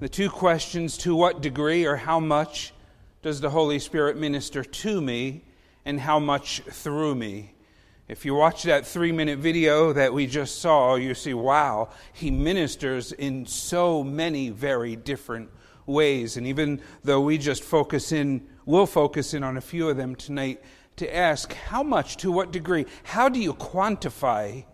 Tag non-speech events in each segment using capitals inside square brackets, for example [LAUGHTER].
The two questions to what degree or how much does the Holy Spirit minister to me, and how much through me? If you watch that three minute video that we just saw, you see, wow, he ministers in so many very different ways. And even though we just focus in, we'll focus in on a few of them tonight to ask how much, to what degree, how do you quantify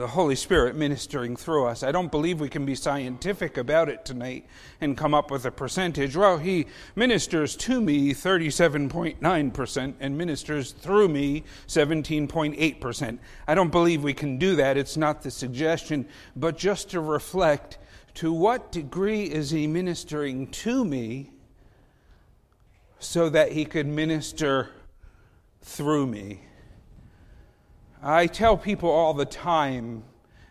the Holy Spirit ministering through us. I don't believe we can be scientific about it tonight and come up with a percentage. Well, He ministers to me 37.9% and ministers through me 17.8%. I don't believe we can do that. It's not the suggestion, but just to reflect to what degree is He ministering to me so that He could minister through me. I tell people all the time,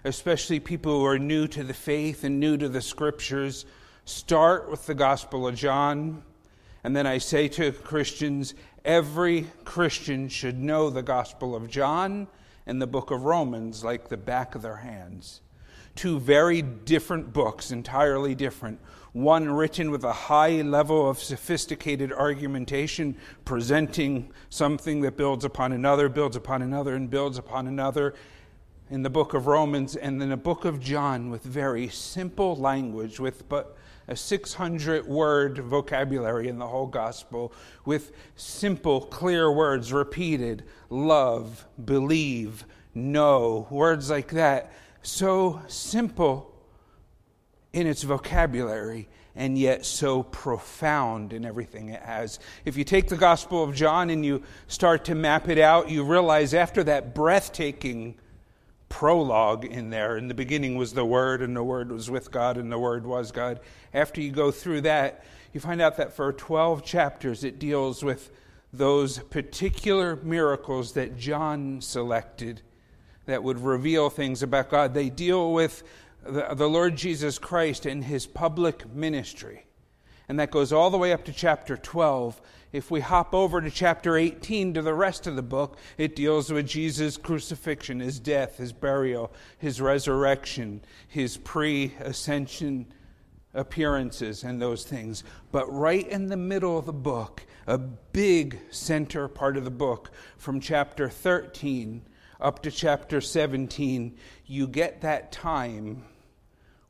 especially people who are new to the faith and new to the scriptures, start with the Gospel of John. And then I say to Christians, every Christian should know the Gospel of John and the book of Romans like the back of their hands. Two very different books, entirely different one written with a high level of sophisticated argumentation, presenting something that builds upon another, builds upon another, and builds upon another in the book of Romans, and then a book of John with very simple language, with but a 600 word vocabulary in the whole gospel, with simple, clear words repeated love, believe, know, words like that. So simple in its vocabulary and yet so profound in everything it has. If you take the Gospel of John and you start to map it out, you realize after that breathtaking prologue in there, in the beginning was the Word, and the Word was with God, and the Word was God. After you go through that, you find out that for 12 chapters it deals with those particular miracles that John selected that would reveal things about God. They deal with the, the Lord Jesus Christ in his public ministry. And that goes all the way up to chapter 12. If we hop over to chapter 18 to the rest of the book, it deals with Jesus' crucifixion, his death, his burial, his resurrection, his pre ascension appearances, and those things. But right in the middle of the book, a big center part of the book, from chapter 13 up to chapter 17, you get that time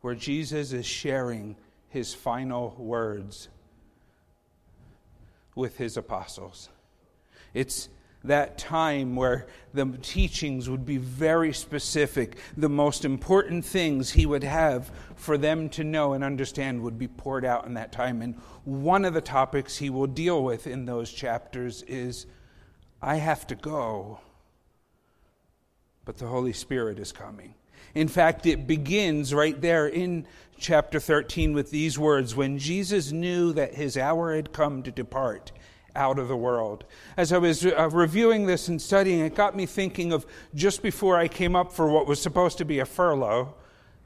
where Jesus is sharing his final words with his apostles. It's that time where the teachings would be very specific. The most important things he would have for them to know and understand would be poured out in that time. And one of the topics he will deal with in those chapters is I have to go, but the Holy Spirit is coming. In fact, it begins right there in chapter 13 with these words when Jesus knew that his hour had come to depart out of the world. As I was uh, reviewing this and studying, it got me thinking of just before I came up for what was supposed to be a furlough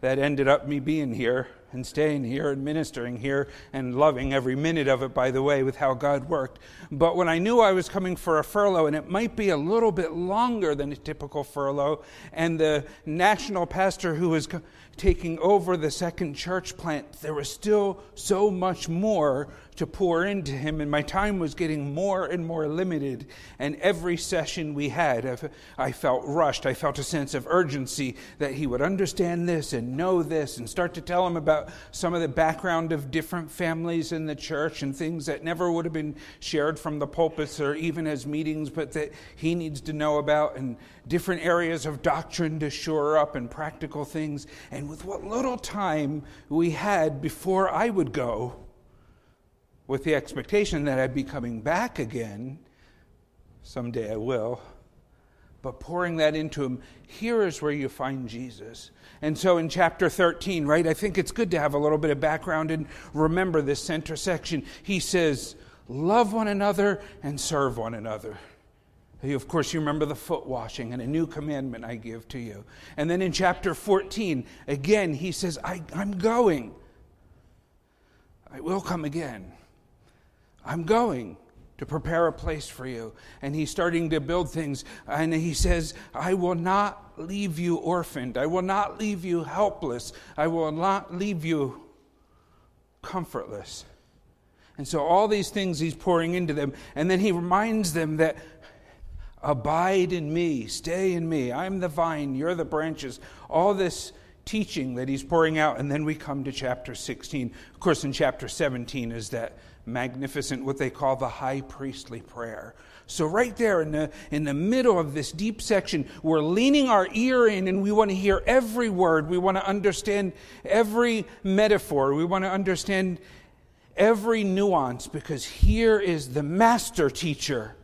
that ended up me being here and staying here and ministering here and loving every minute of it, by the way, with how God worked. But when I knew I was coming for a furlough, and it might be a little bit longer than a typical furlough, and the national pastor who was taking over the second church plant, there was still so much more to pour into him, and my time was getting more and more limited. And every session we had, I felt rushed. I felt a sense of urgency that he would understand this and know this, and start to tell him about some of the background of different families in the church and things that never would have been shared from the pulpits or even as meetings, but that he needs to know about, and different areas of doctrine to shore up and practical things. And with what little time we had before I would go, with the expectation that I'd be coming back again. Someday I will. But pouring that into him, here is where you find Jesus. And so in chapter 13, right, I think it's good to have a little bit of background and remember this center section. He says, Love one another and serve one another. Of course, you remember the foot washing and a new commandment I give to you. And then in chapter 14, again, he says, I, I'm going. I will come again. I'm going to prepare a place for you. And he's starting to build things. And he says, I will not leave you orphaned. I will not leave you helpless. I will not leave you comfortless. And so, all these things he's pouring into them. And then he reminds them that abide in me, stay in me. I'm the vine, you're the branches. All this teaching that he's pouring out. And then we come to chapter 16. Of course, in chapter 17 is that magnificent, what they call the high priestly prayer. So, right there in the, in the middle of this deep section, we're leaning our ear in and we want to hear every word. We want to understand every metaphor. We want to understand every nuance because here is the master teacher.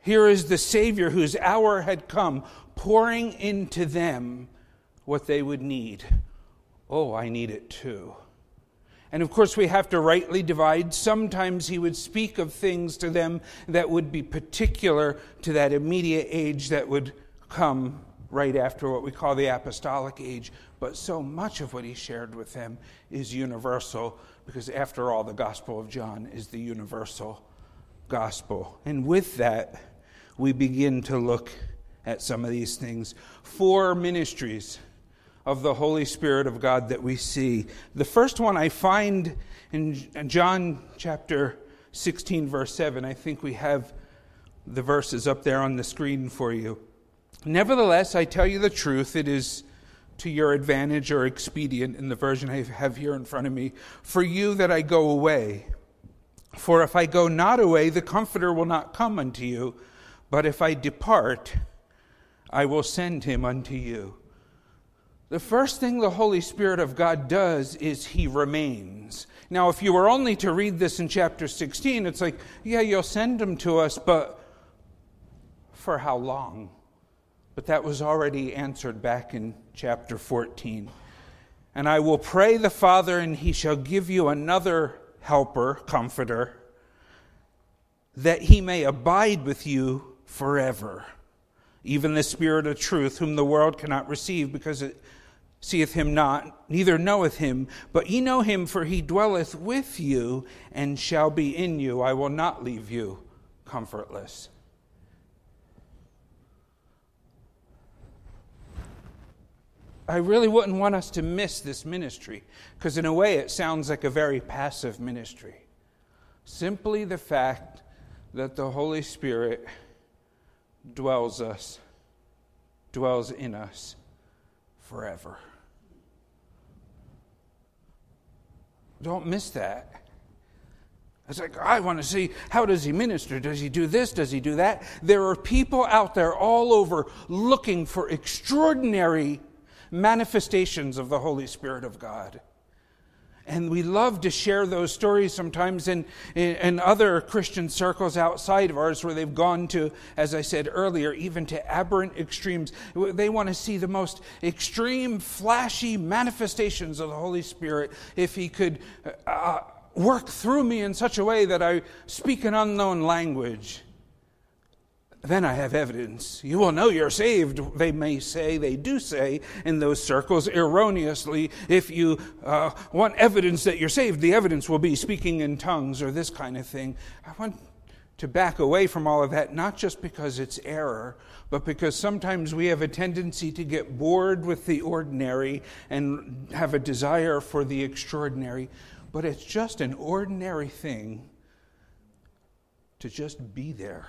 Here is the Savior whose hour had come, pouring into them what they would need. Oh, I need it too. And of course, we have to rightly divide. Sometimes he would speak of things to them that would be particular to that immediate age that would come right after what we call the apostolic age. But so much of what he shared with them is universal because, after all, the Gospel of John is the universal gospel. And with that, we begin to look at some of these things. Four ministries of the Holy Spirit of God that we see. The first one I find in John chapter 16, verse 7. I think we have the verses up there on the screen for you. Nevertheless, I tell you the truth, it is to your advantage or expedient in the version I have here in front of me, for you that I go away. For if I go not away, the Comforter will not come unto you, but if I depart, I will send him unto you. The first thing the Holy Spirit of God does is he remains. Now, if you were only to read this in chapter 16, it's like, yeah, you'll send him to us, but for how long? But that was already answered back in chapter 14. And I will pray the Father, and he shall give you another helper, comforter, that he may abide with you forever. Even the Spirit of truth, whom the world cannot receive because it seeth him not, neither knoweth him, but ye know him, for he dwelleth with you and shall be in you. I will not leave you comfortless. I really wouldn't want us to miss this ministry because, in a way, it sounds like a very passive ministry. Simply the fact that the Holy Spirit dwells us, dwells in us forever. Don't miss that. It's like, I want to see how does he minister? Does he do this? Does he do that? There are people out there all over looking for extraordinary manifestations of the Holy Spirit of God. And we love to share those stories sometimes in, in, in, other Christian circles outside of ours where they've gone to, as I said earlier, even to aberrant extremes. They want to see the most extreme, flashy manifestations of the Holy Spirit if He could uh, work through me in such a way that I speak an unknown language then I have evidence. You will know you're saved, they may say, they do say in those circles erroneously. If you uh, want evidence that you're saved, the evidence will be speaking in tongues or this kind of thing. I want to back away from all of that, not just because it's error, but because sometimes we have a tendency to get bored with the ordinary and have a desire for the extraordinary. But it's just an ordinary thing to just be there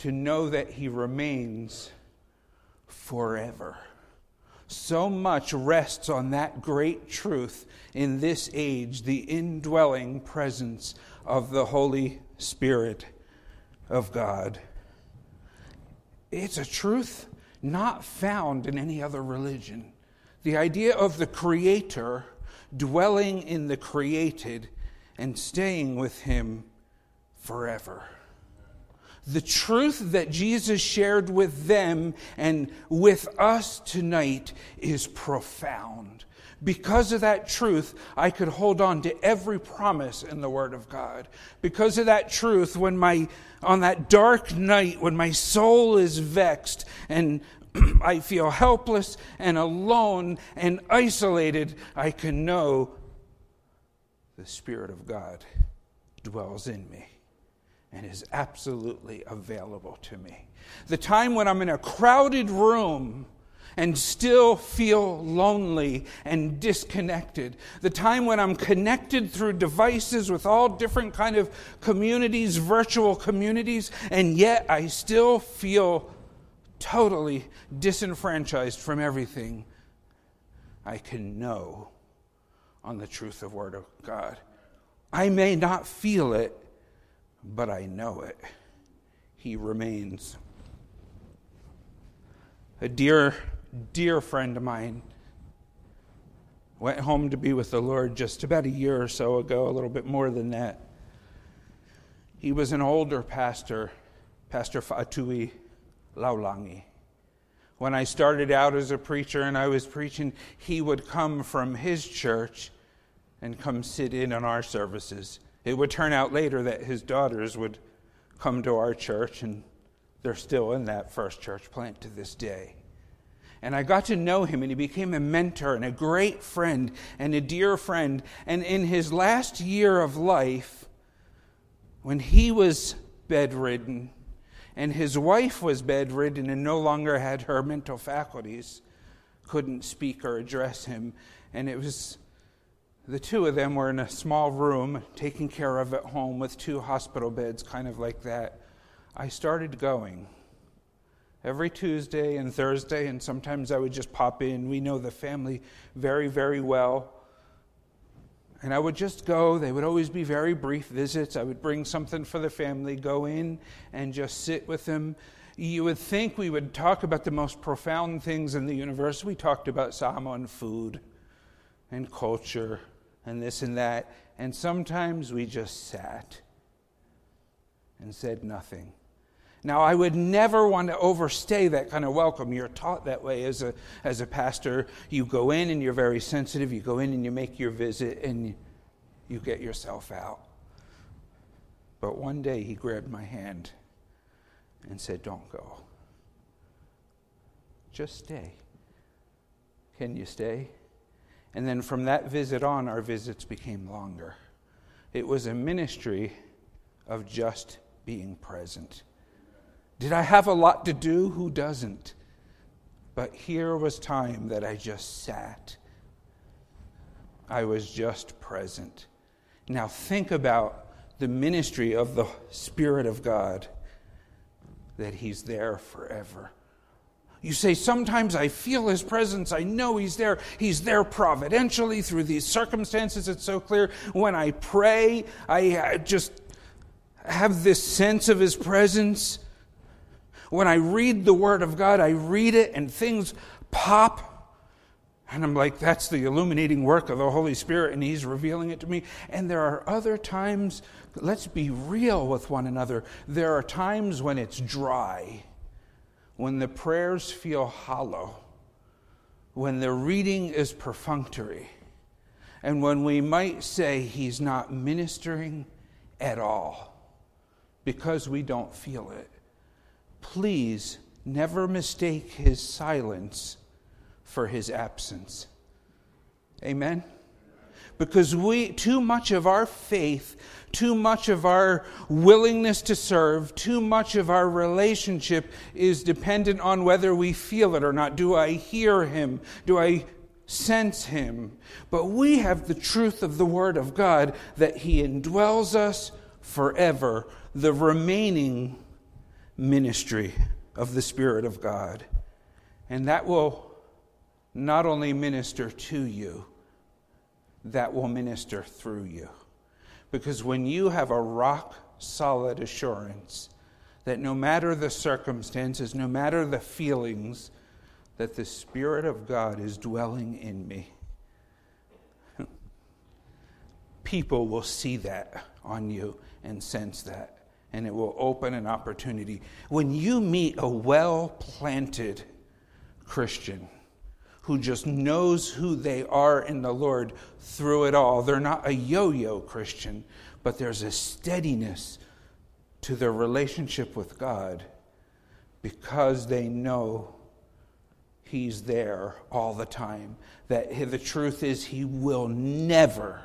to know that He remains forever. So much rests on that great truth in this age the indwelling presence of the Holy Spirit of God. It's a truth not found in any other religion. The idea of the Creator dwelling in the created and staying with Him forever the truth that Jesus shared with them and with us tonight is profound. Because of that truth, I could hold on to every promise in the Word of God. Because of that truth, when my, on that dark night, when my soul is vexed and [CLEARS THROAT] I feel helpless and alone and isolated, I can know the Spirit of God dwells in me and is absolutely available to me. The time when I'm in a crowded room and still feel lonely and disconnected. The time when I'm connected through devices with all different kind of communities, virtual communities, and yet I still feel totally disenfranchised from everything. I can know on the truth of word of God. I may not feel it, but I know it. He remains. A dear dear friend of mine went home to be with the Lord just about a year or so ago, a little bit more than that. He was an older pastor, Pastor Fatui Laulangi. When I started out as a preacher and I was preaching, he would come from his church and come sit in on our services. It would turn out later that his daughters would come to our church, and they're still in that first church plant to this day. And I got to know him, and he became a mentor and a great friend and a dear friend. And in his last year of life, when he was bedridden and his wife was bedridden and no longer had her mental faculties, couldn't speak or address him, and it was the two of them were in a small room taken care of at home with two hospital beds, kind of like that. I started going every Tuesday and Thursday, and sometimes I would just pop in. We know the family very, very well. And I would just go. They would always be very brief visits. I would bring something for the family, go in and just sit with them. You would think we would talk about the most profound things in the universe. We talked about Samoa and food and culture and this and that. And sometimes we just sat and said nothing. Now, I would never want to overstay that kind of welcome. You're taught that way as a, as a pastor. You go in and you're very sensitive. You go in and you make your visit and you get yourself out. But one day he grabbed my hand and said, Don't go. Just stay. Can you stay? And then from that visit on, our visits became longer. It was a ministry of just being present. Did I have a lot to do? Who doesn't? But here was time that I just sat. I was just present. Now think about the ministry of the Spirit of God, that He's there forever. You say, Sometimes I feel His presence. I know He's there. He's there providentially through these circumstances. It's so clear. When I pray, I uh, just have this sense of His presence. When I read the Word of God, I read it and things pop. And I'm like, that's the illuminating work of the Holy Spirit, and He's revealing it to me. And there are other times, let's be real with one another. There are times when it's dry, when the prayers feel hollow, when the reading is perfunctory, and when we might say He's not ministering at all because we don't feel it please never mistake his silence for his absence. Amen? Because we, too much of our faith, too much of our willingness to serve, too much of our relationship is dependent on whether we feel it or not. Do I hear him? Do I sense him? But we have the truth of the Word of God that he indwells us forever, the remaining ministry of the Spirit of God. And that will not only minister to you, that will minister through you. Because when you have a rock solid assurance that no matter the circumstances, no matter the feelings, that the Spirit of God is dwelling in me, people will see that on you and sense that and it will open an opportunity. When you meet a well planted Christian who just knows who they are in the Lord through it all, they're not a yo yo Christian, but there's a steadiness to their relationship with God because they know He's there all the time. That the truth is, He will never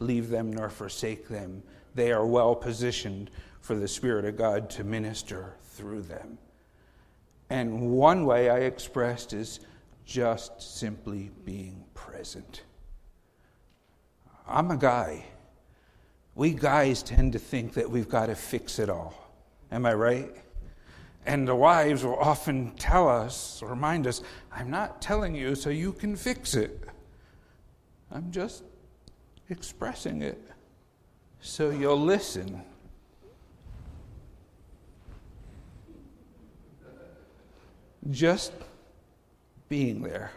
leave them nor forsake them. They are well positioned for the Spirit of God to minister through them. And one way I expressed is just simply being present. I'm a guy. We guys tend to think that we've got to fix it all. Am I right? And the wives will often tell us, or remind us, I'm not telling you so you can fix it. I'm just expressing it so you'll listen. Just being there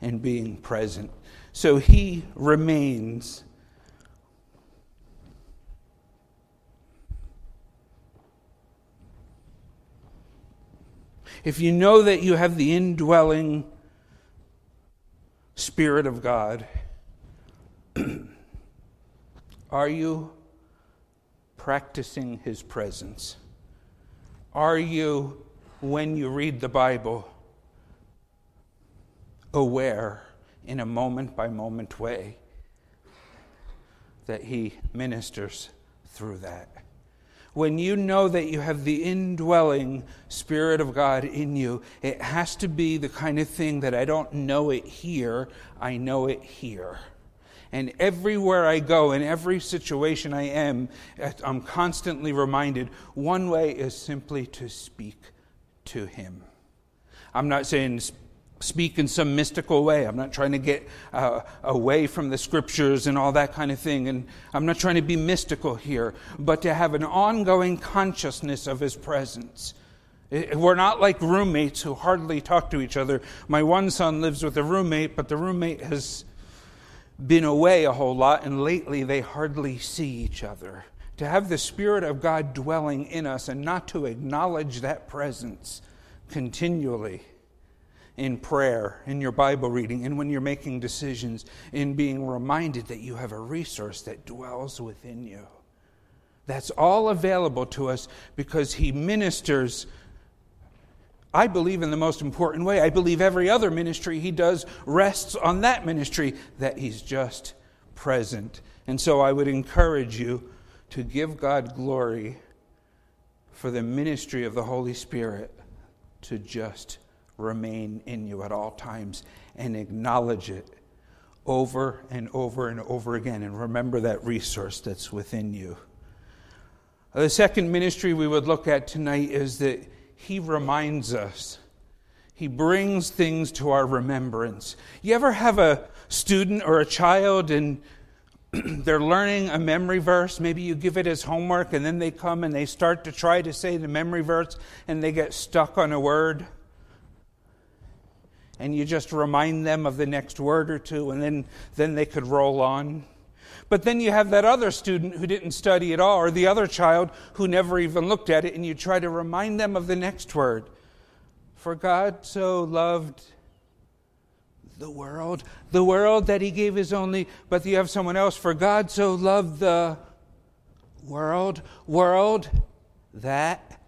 and being present. So he remains. If you know that you have the indwelling Spirit of God, [CLEARS THROAT] are you practicing His presence? Are you, when you read the Bible, aware in a moment by moment way that He ministers through that. When you know that you have the indwelling Spirit of God in you, it has to be the kind of thing that I don't know it here, I know it here. And everywhere I go, in every situation I am, I'm constantly reminded one way is simply to speak to Him. I'm not saying speak in some mystical way. I'm not trying to get uh, away from the scriptures and all that kind of thing. And I'm not trying to be mystical here, but to have an ongoing consciousness of his presence. We're not like roommates who hardly talk to each other. My one son lives with a roommate, but the roommate has been away a whole lot, and lately they hardly see each other. To have the Spirit of God dwelling in us and not to acknowledge that presence continually in prayer, in your Bible reading, and when you're making decisions, in being reminded that you have a resource that dwells within you. That's all available to us because He ministers, I believe, in the most important way. I believe every other ministry He does rests on that ministry, that He's just present. And so I would encourage you to give God glory for the ministry of the Holy Spirit to just remain in you at all times and acknowledge it over and over and over again and remember that resource that's within you. The second ministry we would look at tonight is that he reminds us. He brings things to our remembrance. You ever have a student or a child and [CLEARS THROAT] they're learning a memory verse. Maybe you give it as homework, and then they come and they start to try to say the memory verse and they get stuck on a word and you just remind them of the next word or two, and then, then they could roll on. But then you have that other student who didn't study at all, or the other child who never even looked at it, and you try to remind them of the next word. For God so loved the world, the world that He gave His only, but you have someone else. For God so loved the world, world, that,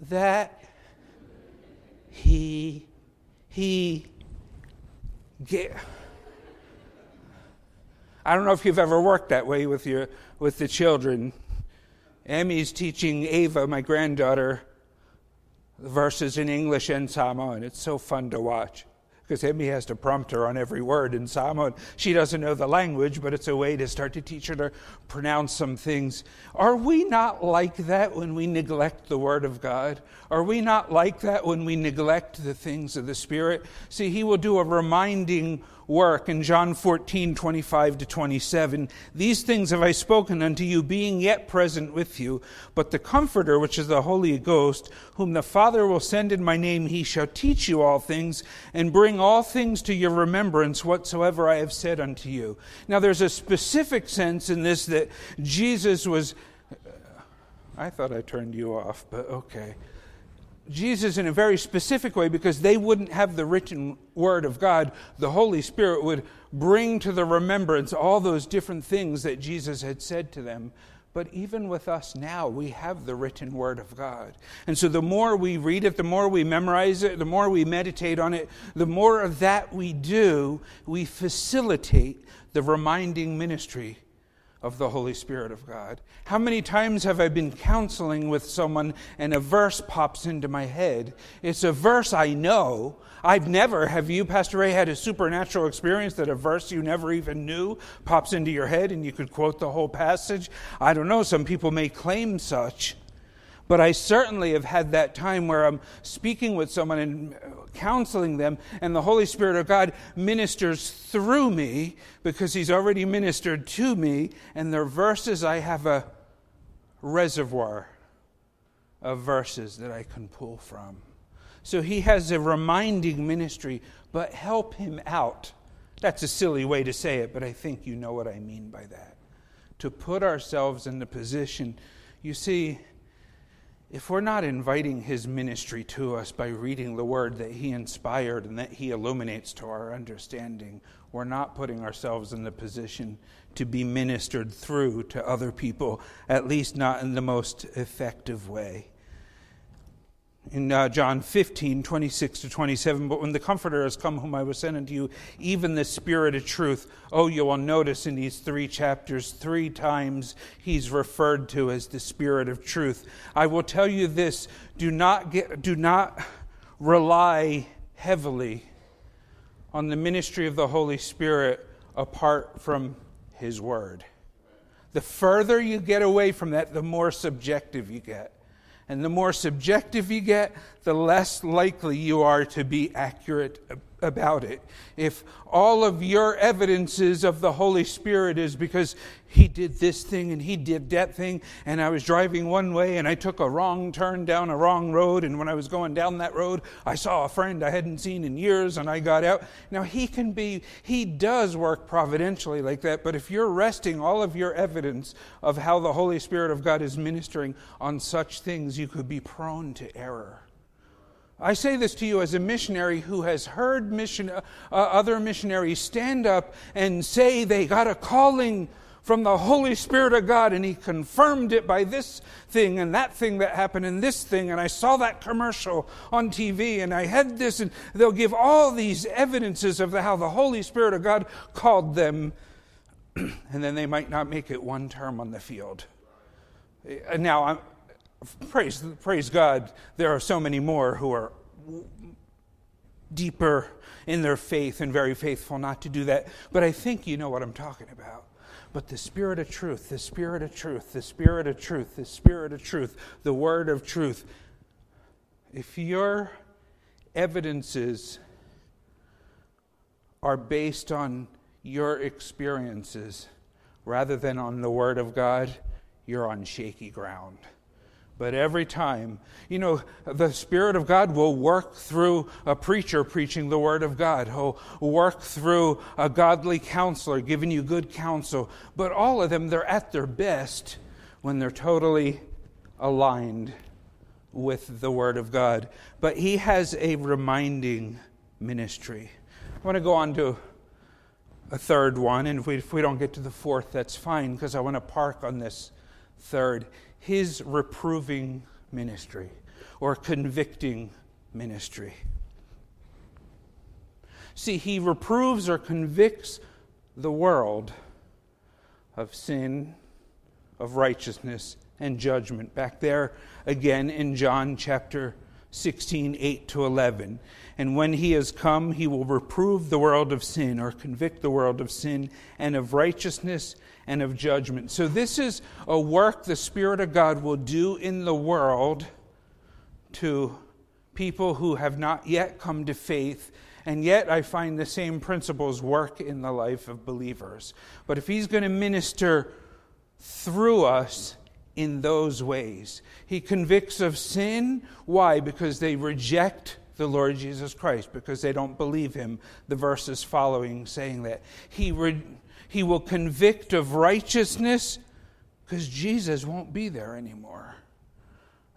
that He he. I don't know if you've ever worked that way with your with the children. Emmy's teaching Ava, my granddaughter, the verses in English and Samoan. it's so fun to watch because Emmy has to prompt her on every word in Samoan. She doesn't know the language, but it's a way to start to teach her to pronounce some things. Are we not like that when we neglect the Word of God? Are we not like that when we neglect the things of the Spirit? See, He will do a reminding work in John 14, 25 to 27. These things have I spoken unto you, being yet present with you. But the Comforter, which is the Holy Ghost, whom the Father will send in my name, he shall teach you all things, and bring all things to your remembrance whatsoever I have said unto you. Now, there's a specific sense in this that Jesus was. I thought I turned you off, but okay. Jesus in a very specific way because they wouldn't have the written word of God. The Holy Spirit would bring to the remembrance all those different things that Jesus had said to them. But even with us now, we have the written word of God. And so the more we read it, the more we memorize it, the more we meditate on it, the more of that we do, we facilitate the reminding ministry of the Holy Spirit of God. How many times have I been counseling with someone and a verse pops into my head? It's a verse I know. I've never, have you, Pastor Ray, had a supernatural experience that a verse you never even knew pops into your head and you could quote the whole passage? I don't know. Some people may claim such. But I certainly have had that time where I'm speaking with someone and counseling them, and the Holy Spirit of God ministers through me because He's already ministered to me, and their verses, I have a reservoir of verses that I can pull from. So He has a reminding ministry, but help Him out. That's a silly way to say it, but I think you know what I mean by that. To put ourselves in the position, you see, if we're not inviting his ministry to us by reading the word that he inspired and that he illuminates to our understanding, we're not putting ourselves in the position to be ministered through to other people, at least not in the most effective way in uh, John 15, 26 to 27. But when the Comforter has come, whom I will send unto you, even the Spirit of truth. Oh, you will notice in these three chapters, three times he's referred to as the Spirit of truth. I will tell you this do not, get, do not rely heavily on the ministry of the Holy Spirit apart from his word. The further you get away from that, the more subjective you get. And the more subjective you get, the less likely you are to be accurate about it. If all of your evidences of the Holy Spirit is because he did this thing and he did that thing, and I was driving one way and I took a wrong turn down a wrong road, and when I was going down that road, I saw a friend I hadn't seen in years and I got out. Now, he can be, he does work providentially like that, but if you're resting all of your evidence of how the Holy Spirit of God is ministering on such things, you could be prone to error. I say this to you as a missionary who has heard mission, uh, other missionaries stand up and say they got a calling from the Holy Spirit of God, and He confirmed it by this thing and that thing that happened and this thing, and I saw that commercial on TV, and I had this, and they'll give all these evidences of the, how the Holy Spirit of God called them, [CLEARS THROAT] and then they might not make it one term on the field. Now, I'm, praise, praise God, there are so many more who are deeper in their faith and very faithful not to do that. But I think you know what I'm talking about. But the Spirit of truth, the Spirit of truth, the Spirit of truth, the Spirit of truth, the Word of truth. If your evidences are based on your experiences rather than on the Word of God, you're on shaky ground. But every time, you know, the Spirit of God will work through a preacher preaching the Word of God. He'll work through a godly counselor giving you good counsel. But all of them, they're at their best when they're totally aligned with the Word of God. But He has a reminding ministry. I want to go on to a third one, and if we, if we don't get to the fourth, that's fine, because I want to park on this third his reproving ministry or convicting ministry. See, he reproves or convicts the world of sin, of righteousness, and judgment. Back there again in John chapter 16, 8 to 11. And when he has come, he will reprove the world of sin or convict the world of sin and of righteousness and of judgment. So, this is a work the Spirit of God will do in the world to people who have not yet come to faith. And yet, I find the same principles work in the life of believers. But if He's going to minister through us in those ways, He convicts of sin. Why? Because they reject the Lord Jesus Christ, because they don't believe Him. The verses following saying that. He re- he will convict of righteousness because Jesus won't be there anymore.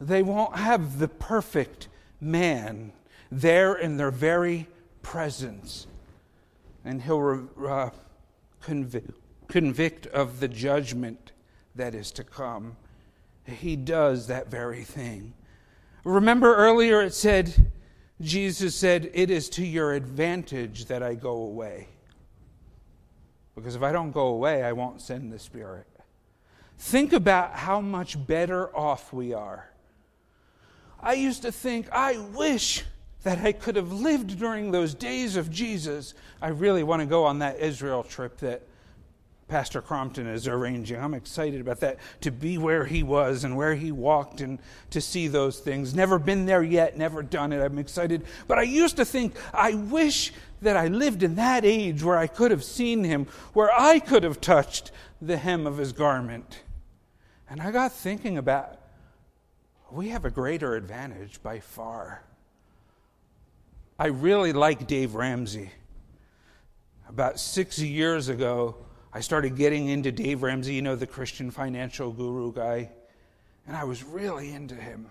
They won't have the perfect man there in their very presence. And he'll uh, convict, convict of the judgment that is to come. He does that very thing. Remember earlier it said, Jesus said, It is to your advantage that I go away. Because if I don't go away, I won't send the Spirit. think about how much better off we are. I used to think, I wish that I could have lived during those days of Jesus. I really want to go on that Israel trip that Pastor Crompton is arranging. I'm excited about that to be where he was and where he walked and to see those things. Never been there yet, never done it. I'm excited. But I used to think, I wish that I lived in that age where I could have seen him, where I could have touched the hem of his garment. And I got thinking about we have a greater advantage by far. I really like Dave Ramsey. About six years ago, I started getting into Dave Ramsey, you know, the Christian financial guru guy, and I was really into him.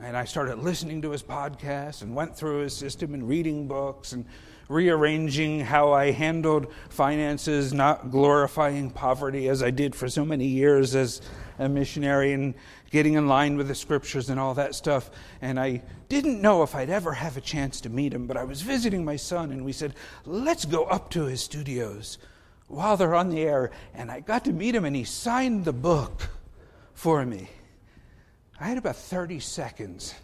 And I started listening to his podcast and went through his system and reading books and rearranging how I handled finances, not glorifying poverty as I did for so many years as a missionary and getting in line with the scriptures and all that stuff. And I didn't know if I'd ever have a chance to meet him, but I was visiting my son and we said, let's go up to his studios while they're on the air, and I got to meet him, and he signed the book for me. I had about 30 seconds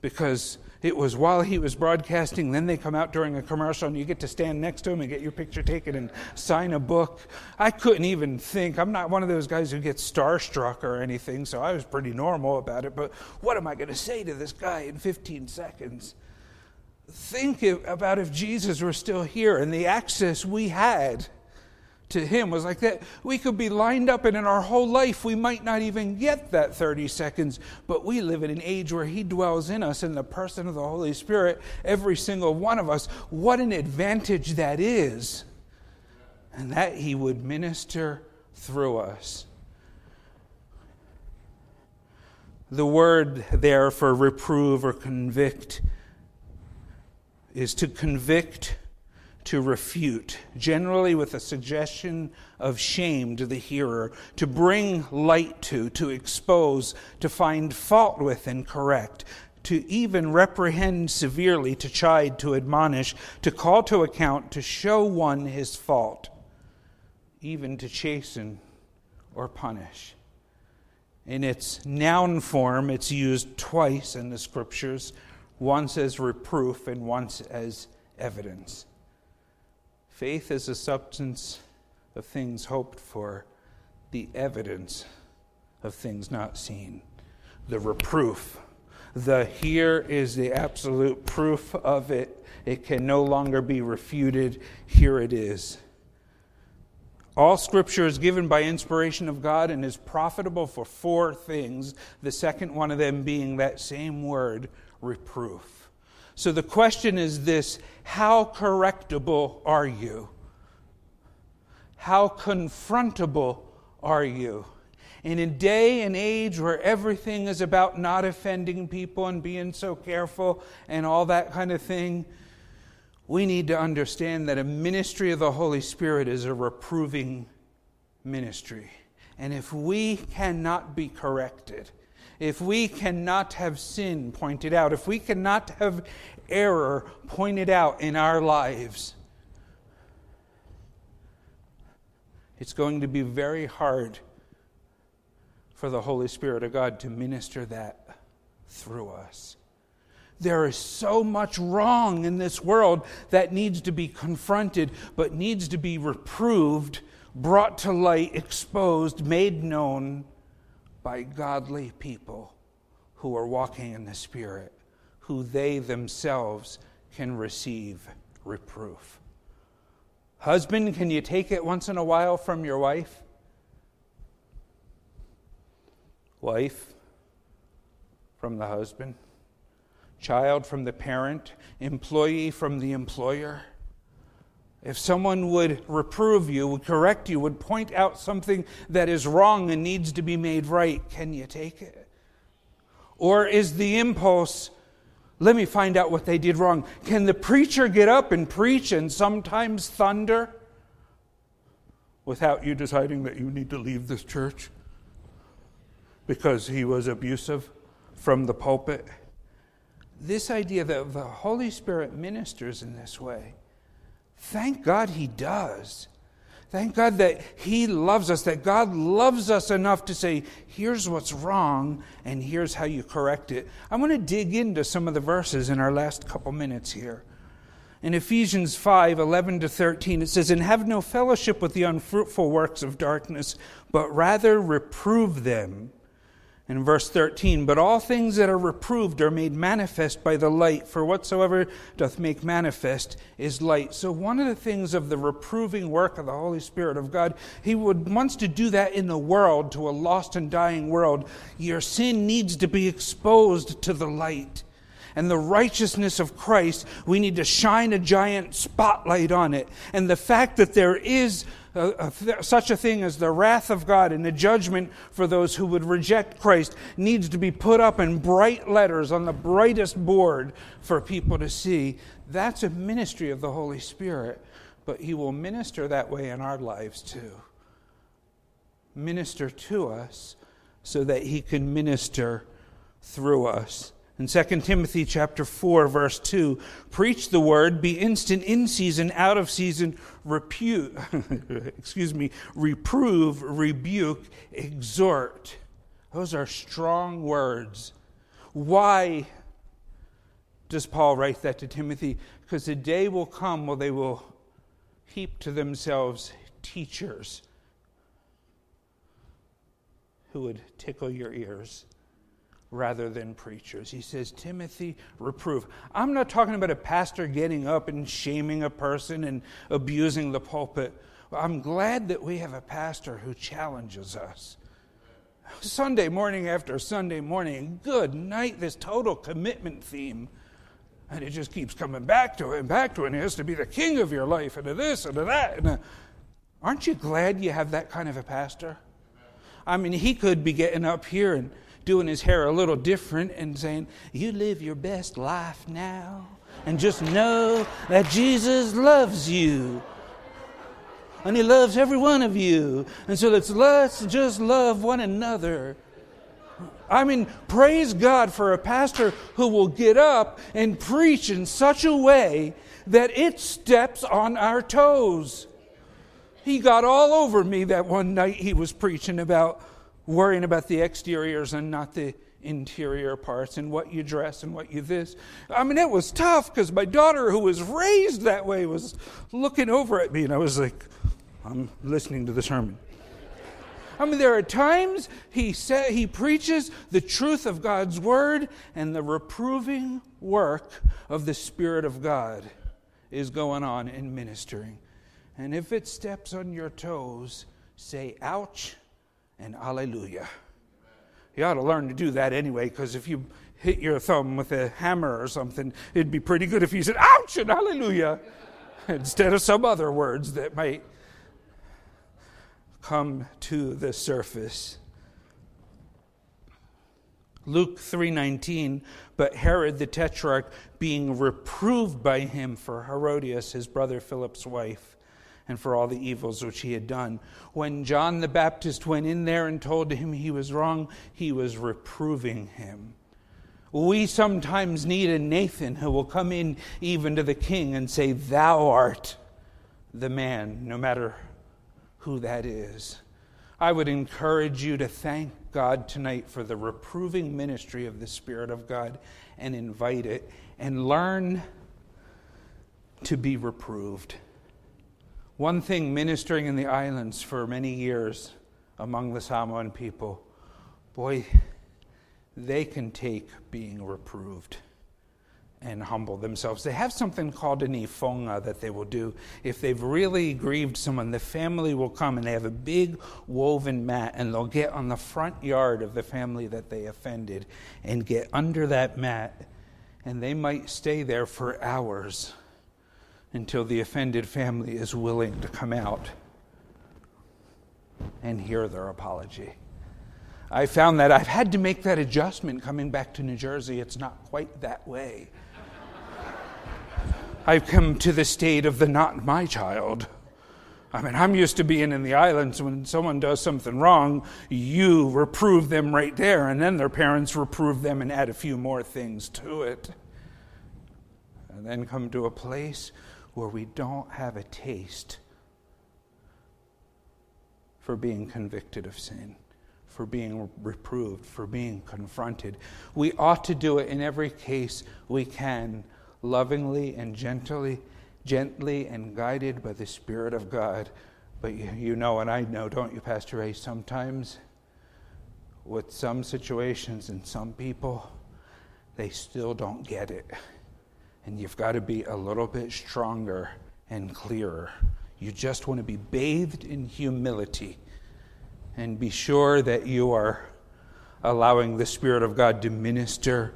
because it was while he was broadcasting. Then they come out during a commercial, and you get to stand next to him and get your picture taken and sign a book. I couldn't even think. I'm not one of those guys who gets starstruck or anything, so I was pretty normal about it. But what am I going to say to this guy in 15 seconds? Think about if Jesus were still here and the access we had to him was like that. We could be lined up, and in our whole life, we might not even get that 30 seconds, but we live in an age where he dwells in us in the person of the Holy Spirit, every single one of us. What an advantage that is! And that he would minister through us. The word there for reprove or convict is to convict to refute, generally with a suggestion of shame to the hearer, to bring light to, to expose, to find fault with and correct, to even reprehend severely, to chide, to admonish, to call to account, to show one his fault, even to chasten or punish. In its noun form, it's used twice in the scriptures, once as reproof and once as evidence. Faith is a substance of things hoped for, the evidence of things not seen, the reproof. The here is the absolute proof of it. It can no longer be refuted. Here it is. All scripture is given by inspiration of God and is profitable for four things, the second one of them being that same word, reproof. So the question is this how correctable are you? How confrontable are you? In a day and age where everything is about not offending people and being so careful and all that kind of thing, we need to understand that a ministry of the Holy Spirit is a reproving ministry. And if we cannot be corrected, if we cannot have sin pointed out, if we cannot have error pointed out in our lives, it's going to be very hard for the Holy Spirit of God to minister that through us. There is so much wrong in this world that needs to be confronted, but needs to be reproved, brought to light, exposed, made known by godly people who are walking in the Spirit, who they themselves can receive reproof. Husband, can you take it once in a while from your wife? Wife, from the husband. Child, from the parent. Employee, from the employer. If someone would reprove you, would correct you, would point out something that is wrong and needs to be made right, can you take it? Or is the impulse, let me find out what they did wrong? Can the preacher get up and preach and sometimes thunder without you deciding that you need to leave this church because he was abusive from the pulpit? This idea that the Holy Spirit ministers in this way Thank God he does. Thank God that He loves us, that God loves us enough to say, here's what's wrong, and here's how you correct it. I want to dig into some of the verses in our last couple minutes here. In Ephesians 5 11 to 13, it says, And have no fellowship with the unfruitful works of darkness, but rather reprove them. In verse 13, but all things that are reproved are made manifest by the light, for whatsoever doth make manifest is light. So, one of the things of the reproving work of the Holy Spirit of God, He would, wants to do that in the world, to a lost and dying world. Your sin needs to be exposed to the light and the righteousness of Christ, we need to shine a giant spotlight on it. And the fact that there is a, a, such a thing as the wrath of God and the judgment for those who would reject Christ needs to be put up in bright letters on the brightest board for people to see. That's a ministry of the Holy Spirit, but He will minister that way in our lives too. Minister to us so that He can minister through us. In 2 Timothy chapter 4 verse 2, preach the word, be instant in season, out of season, repute, [LAUGHS] excuse me, reprove, rebuke, exhort. Those are strong words. Why does Paul write that to Timothy? Because the day will come where they will heap to themselves teachers who would tickle your ears rather than preachers. He says, Timothy, reprove. I'm not talking about a pastor getting up and shaming a person and abusing the pulpit. I'm glad that we have a pastor who challenges us. Sunday morning after Sunday morning, good night, this total commitment theme. And it just keeps coming back to it and back to it. And has to be the king of your life and to this and to that. And uh, aren't you glad you have that kind of a pastor? I mean, he could be getting up here and doing his hair a little different and saying, You live your best life now. And just know that Jesus loves you. And he loves every one of you. And so let's, let's just love one another. I mean, praise God for a pastor who will get up and preach in such a way that it steps on our toes. He got all over me that one night he was preaching about worrying about the exteriors and not the interior parts and what you dress and what you this. I mean, it was tough because my daughter, who was raised that way, was looking over at me, and I was like, I'm listening to the sermon. I mean, there are times he sa- he preaches the truth of God's word, and the reproving work of the Spirit of God is going on in ministering. And if it steps on your toes, say, ouch, and Alleluia. You ought to learn to do that anyway, because if you hit your thumb with a hammer or something, it'd be pretty good if you said, ouch, and hallelujah, [LAUGHS] instead of some other words that might come to the surface. Luke 3:19 but Herod the tetrarch being reproved by him for Herodias his brother Philip's wife and for all the evils which he had done. When John the Baptist went in there and told him he was wrong, he was reproving him. We sometimes need a Nathan who will come in even to the king and say, Thou art the man, no matter who that is. I would encourage you to thank God tonight for the reproving ministry of the Spirit of God and invite it and learn to be reproved. One thing ministering in the islands for many years among the Samoan people, boy, they can take being reproved and humble themselves. They have something called an ifoga that they will do. If they've really grieved someone, the family will come and they have a big woven mat and they'll get on the front yard of the family that they offended and get under that mat and they might stay there for hours until the offended family is willing to come out and hear their apology. I found that I've had to make that adjustment coming back to New Jersey. It's not quite that way. I've come to the state of the not my child. I mean, I'm used to being in the islands when someone does something wrong, you reprove them right there, and then their parents reprove them and add a few more things to it. And then come to a place where we don't have a taste for being convicted of sin, for being reproved, for being confronted. We ought to do it in every case we can, lovingly and gently, gently and guided by the Spirit of God. But you, know, and I know, don't you, Pastor Ray? Sometimes with some situations and some people, they still don't get it. And you've got to be a little bit stronger and clearer. You just want to be bathed in humility and be sure that you are allowing the Spirit of God to minister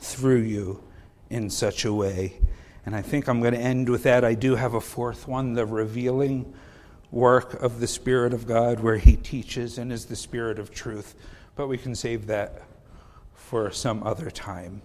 through you in such a way. And I think I'm going to end with that. I do have a fourth one the revealing work of the Spirit of God, where He teaches and is the Spirit of truth. But we can save that for some other time.